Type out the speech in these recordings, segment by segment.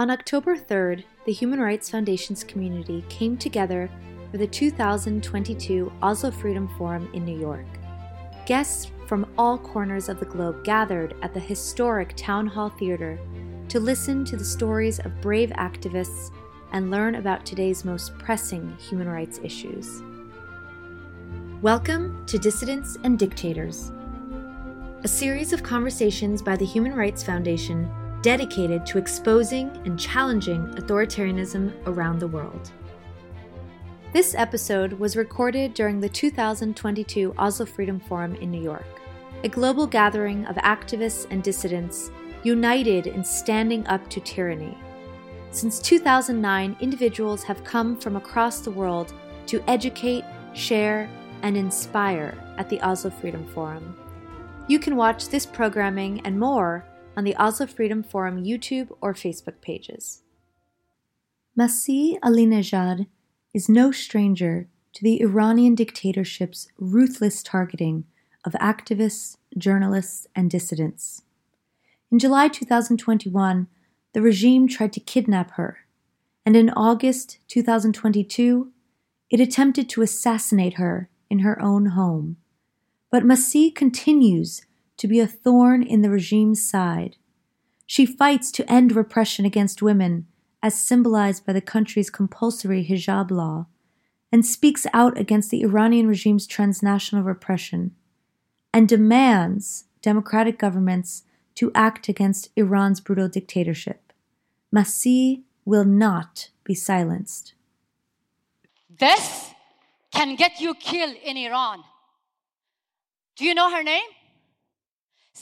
On October 3rd, the Human Rights Foundation's community came together for the 2022 Oslo Freedom Forum in New York. Guests from all corners of the globe gathered at the historic Town Hall Theater to listen to the stories of brave activists and learn about today's most pressing human rights issues. Welcome to Dissidents and Dictators, a series of conversations by the Human Rights Foundation dedicated to exposing and challenging authoritarianism around the world. This episode was recorded during the 2022 Oslo Freedom Forum in New York, a global gathering of activists and dissidents united in standing up to tyranny. Since 2009, individuals have come from across the world to educate, share, and inspire at the Oslo Freedom Forum. You can watch this programming and more on the Oslo Freedom Forum YouTube or Facebook pages. Masih Alinejad is no stranger to the Iranian dictatorship's ruthless targeting of activists, journalists, and dissidents. In July 2021, the regime tried to kidnap her, and in August 2022, it attempted to assassinate her in her own home. But Masih continues to be a thorn in the regime's side. She fights to end repression against women, as symbolized by the country's compulsory hijab law, and speaks out against the Iranian regime's transnational repression, and demands democratic governments to act against Iran's brutal dictatorship. Masih will not be silenced. This can get you killed in Iran. Do you know her name?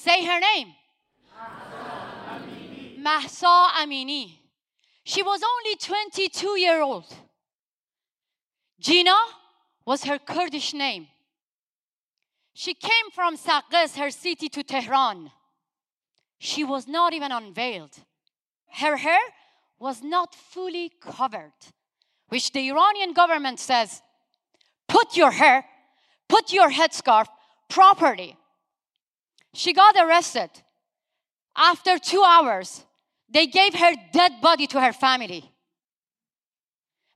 Say her name. Mahsa Amini. She was only 22 year old. Gina was her Kurdish name. She came from Saqqez, her city, to Tehran. She was not even unveiled. Her hair was not fully covered, which the Iranian government says put your hair, put your headscarf properly. She got arrested. After two hours, they gave her dead body to her family.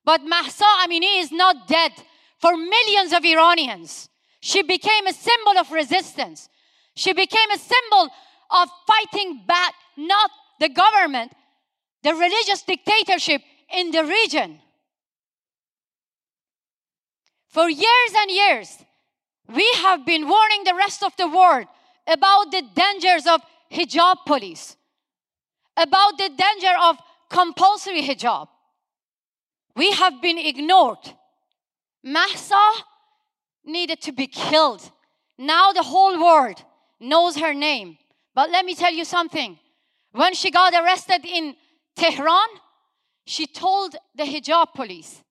But Mahsa Amini is not dead for millions of Iranians. She became a symbol of resistance. She became a symbol of fighting back, not the government, the religious dictatorship in the region. For years and years, we have been warning the rest of the world about the dangers of hijab police, about the danger of compulsory hijab. We have been ignored. Mahsa needed to be killed. Now the whole world knows her name. But let me tell you something. When she got arrested in Tehran, she told the hijab police,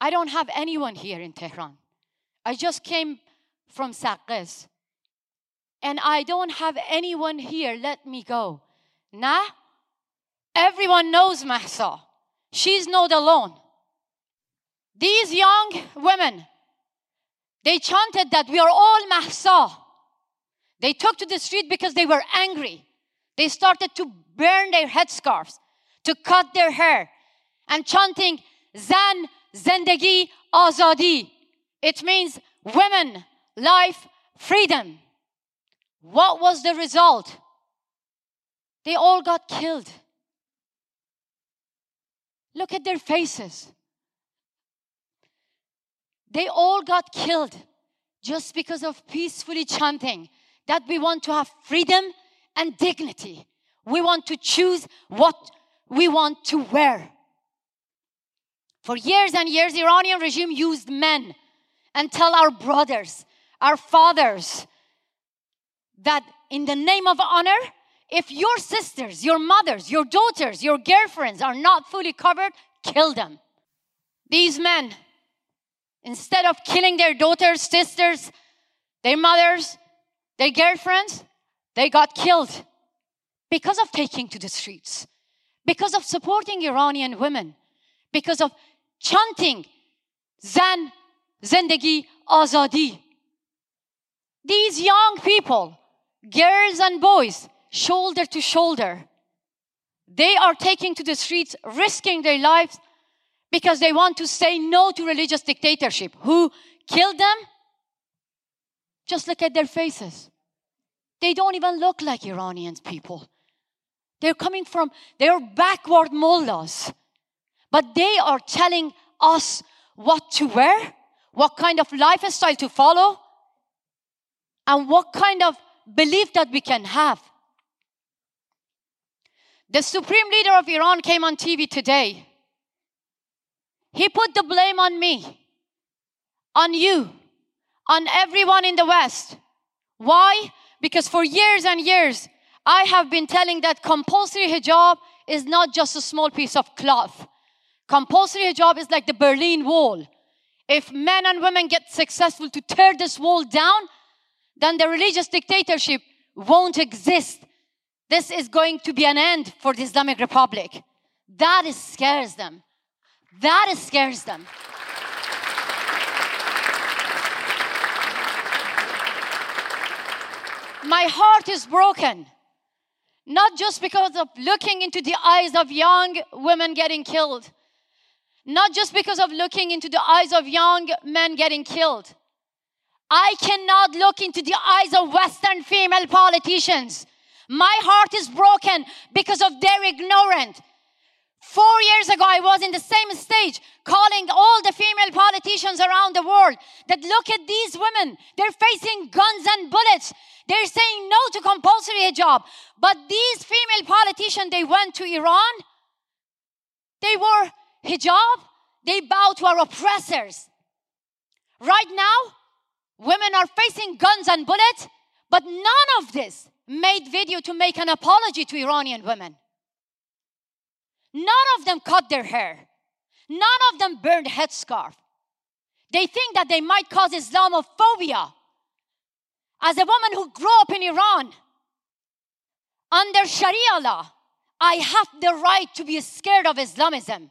I don't have anyone here in Tehran. I just came from Saqqez. And I don't have anyone here. Let me go. Nah, everyone knows Mahsa. She's not alone. These young women, they chanted that we are all Mahsa. They took to the street because they were angry. They started to burn their headscarves, to cut their hair, and chanting, Zan Zendegi Azadi. It means women, life, freedom. What was the result? They all got killed. Look at their faces. They all got killed just because of peacefully chanting that we want to have freedom and dignity. We want to choose what we want to wear. For years and years, Iranian regime used men and tell our brothers, our fathers, that in the name of honor, if your sisters, your mothers, your daughters, your girlfriends are not fully covered, kill them. These men, instead of killing their daughters, sisters, their mothers, their girlfriends, they got killed because of taking to the streets, because of supporting Iranian women, because of chanting Zan, Zendegi, Azadi. These young people, girls and boys, shoulder to shoulder, They are taking to the streets, risking their lives because they want to say no to religious dictatorship. Who killed them? Just look at their faces. They don't even look like Iranian people. They're coming from, they're backward mullahs. But they are telling us what to wear, what kind of lifestyle to follow, and what kind of belief that we can have. The supreme leader of Iran came on TV today. He put the blame on me, on you, on everyone in the West. Why? Because for years and years, I have been telling that compulsory hijab is not just a small piece of cloth. Compulsory hijab is like the Berlin Wall. If men and women get successful to tear this wall down, then the religious dictatorship won't exist. This is going to be an end for the Islamic Republic. That scares them. That scares them. My heart is broken. Not just because of looking into the eyes of young women getting killed, not just because of looking into the eyes of young men getting killed. I cannot look into the eyes of Western female politicians. My heart is broken because of their ignorance. Four years ago, I was in the same stage calling all the female politicians around the world that look at these women. They're facing guns and bullets. They're saying no to compulsory hijab. But these female politicians, they went to Iran. They wore hijab. They bow to our oppressors. Right now, women are facing guns and bullets, but none of this made video to make an apology to Iranian women. None of them cut their hair. None of them burned headscarf. They think that they might cause Islamophobia. As a woman who grew up in Iran, under Sharia law, I have the right to be scared of Islamism.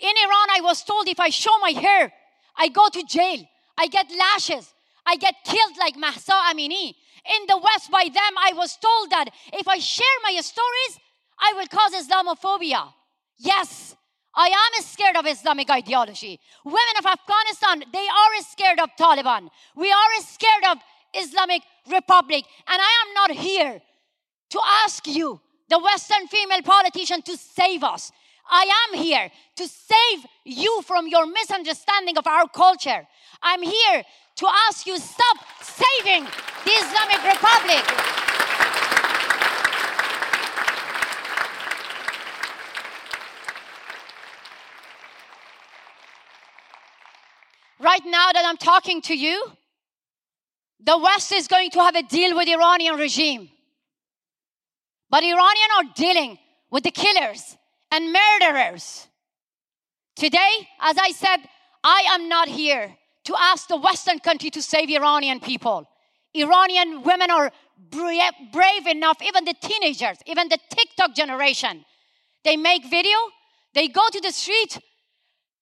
In Iran, I was told if I show my hair, I go to jail, I get lashes, I get killed like Mahsa Amini. In the West, by them, I was told that if I share my stories, I will cause Islamophobia. Yes, I am scared of Islamic ideology. Women of Afghanistan, they are scared of Taliban. We are scared of Islamic Republic. And I am not here to ask you, the Western female politician, to save us. I am here to save you from your misunderstanding of our culture. I'm here to ask you stop saving the Islamic Republic. right now that I'm talking to you, the West is going to have a deal with Iranian regime. But Iranian are dealing with the killers and murderers. Today, as I said, I am not here to ask the Western country to save Iranian people. Iranian women are brave enough, even the teenagers, even the TikTok generation. They make video, they go to the street,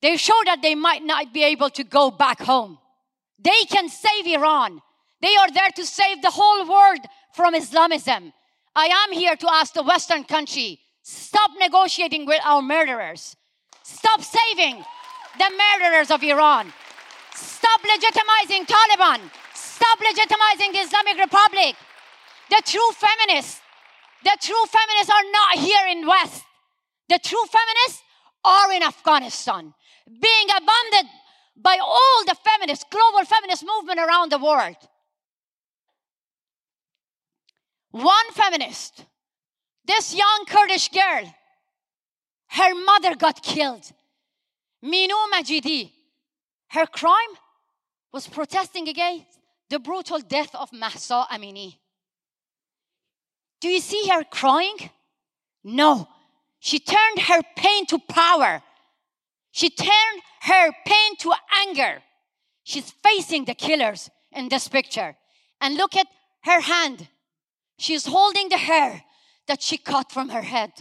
they show that they might not be able to go back home. They can save Iran. They are there to save the whole world from Islamism. I am here to ask the Western country stop negotiating with our murderers. Stop saving the murderers of Iran. Stop legitimizing Taliban. Stop legitimizing the Islamic Republic. The true feminists, the true feminists are not here in West. The true feminists are in Afghanistan being abandoned by all the feminist, global feminist movement around the world. One feminist, this young Kurdish girl, her mother got killed. Minu Majidi, her crime was protesting against the brutal death of Mahsa Amini. Do you see her crying? No. She turned her pain to power she turned her pain to anger. She's facing the killers in this picture. And look at her hand. She's holding the hair that she cut from her head.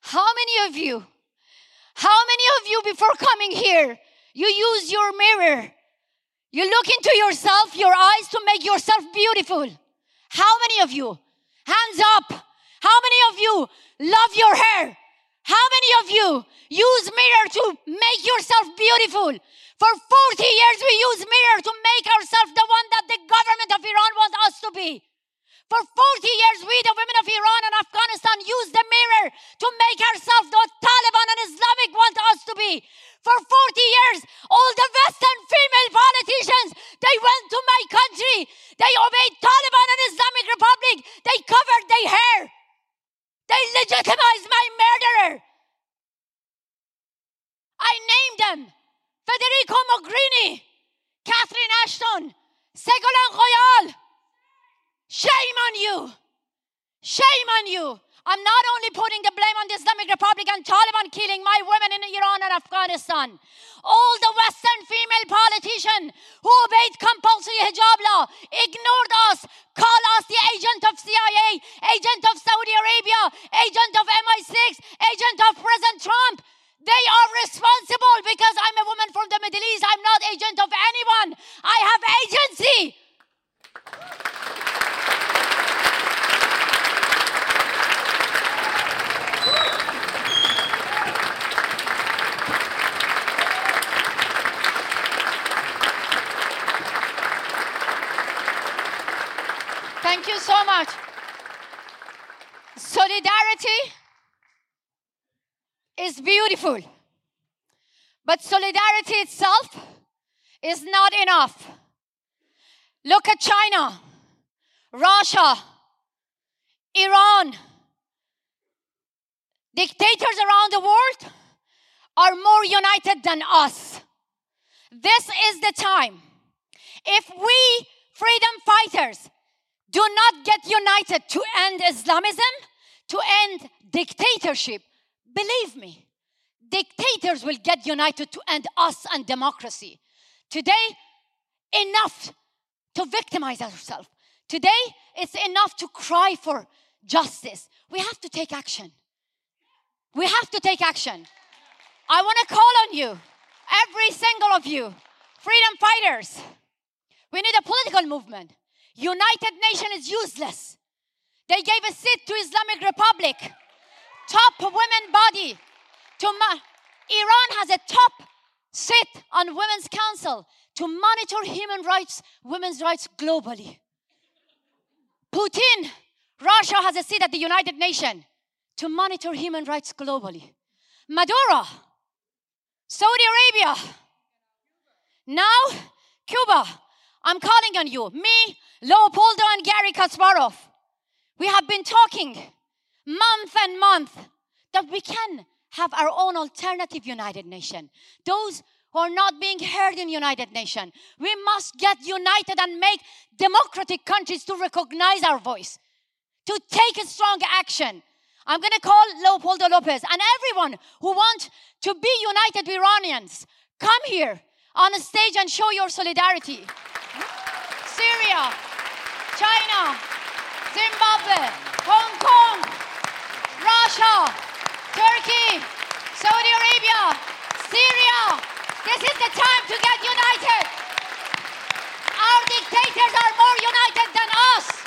How many of you, how many of you before coming here, you use your mirror? You look into yourself, your eyes to make yourself beautiful. How many of you, hands up, how many of you love your hair? How many of you use mirror to make yourself beautiful? For 40 years we use mirror to make ourselves the one that the government of Iran wants us to be. For 40 years, we, the women of Iran and Afghanistan, use the mirror to make ourselves what Taliban and Islamic want us to be. For 40 years, all the Western female politicians, they went to my country. They obeyed Taliban and Islamic Republic. They covered their hair. They legitimized my murderer. I named them Federica Mogherini, Catherine Ashton, Ségolène Royal. Shame on you! Shame on you! I'm not only putting the blame on the Islamic Republic and Taliban killing my women in Iran and Afghanistan. All the Western female politicians who obeyed compulsory hijab law ignored us, call us the agent of CIA, agent of Saudi Arabia, agent of MI6, agent of President Trump. They are responsible because I'm a woman from the Middle East. I'm not agent of anyone. I have agency. Thank you so much. Solidarity beautiful, but solidarity itself is not enough. Look at China, Russia, Iran. Dictators around the world are more united than us. This is the time. If we freedom fighters do not get united to end Islamism, to end dictatorship, believe me, dictators will get united to end us and democracy. Today, enough to victimize ourselves. Today, it's enough to cry for justice. We have to take action. We have to take action. I want to call on you, every single of you, freedom fighters. We need a political movement. United Nations is useless. They gave a seat to Islamic Republic, top women body. To ma- Iran has a top seat on Women's Council to monitor human rights, women's rights globally. Putin, Russia has a seat at the United Nations to monitor human rights globally. Maduro, Saudi Arabia, now Cuba. I'm calling on you, me, Leopoldo, and Garry Kasparov. We have been talking month and month that we can have our own alternative United Nation. Those who are not being heard in United Nations. We must get united and make democratic countries to recognize our voice, to take a strong action. I'm going to call Leopoldo Lopez and everyone who want to be united Iranians. Come here on a stage and show your solidarity. Syria, China, Zimbabwe, Hong Kong, Russia, Turkey, Saudi Arabia, Syria. This is the time to get united. Our dictators are more united than us.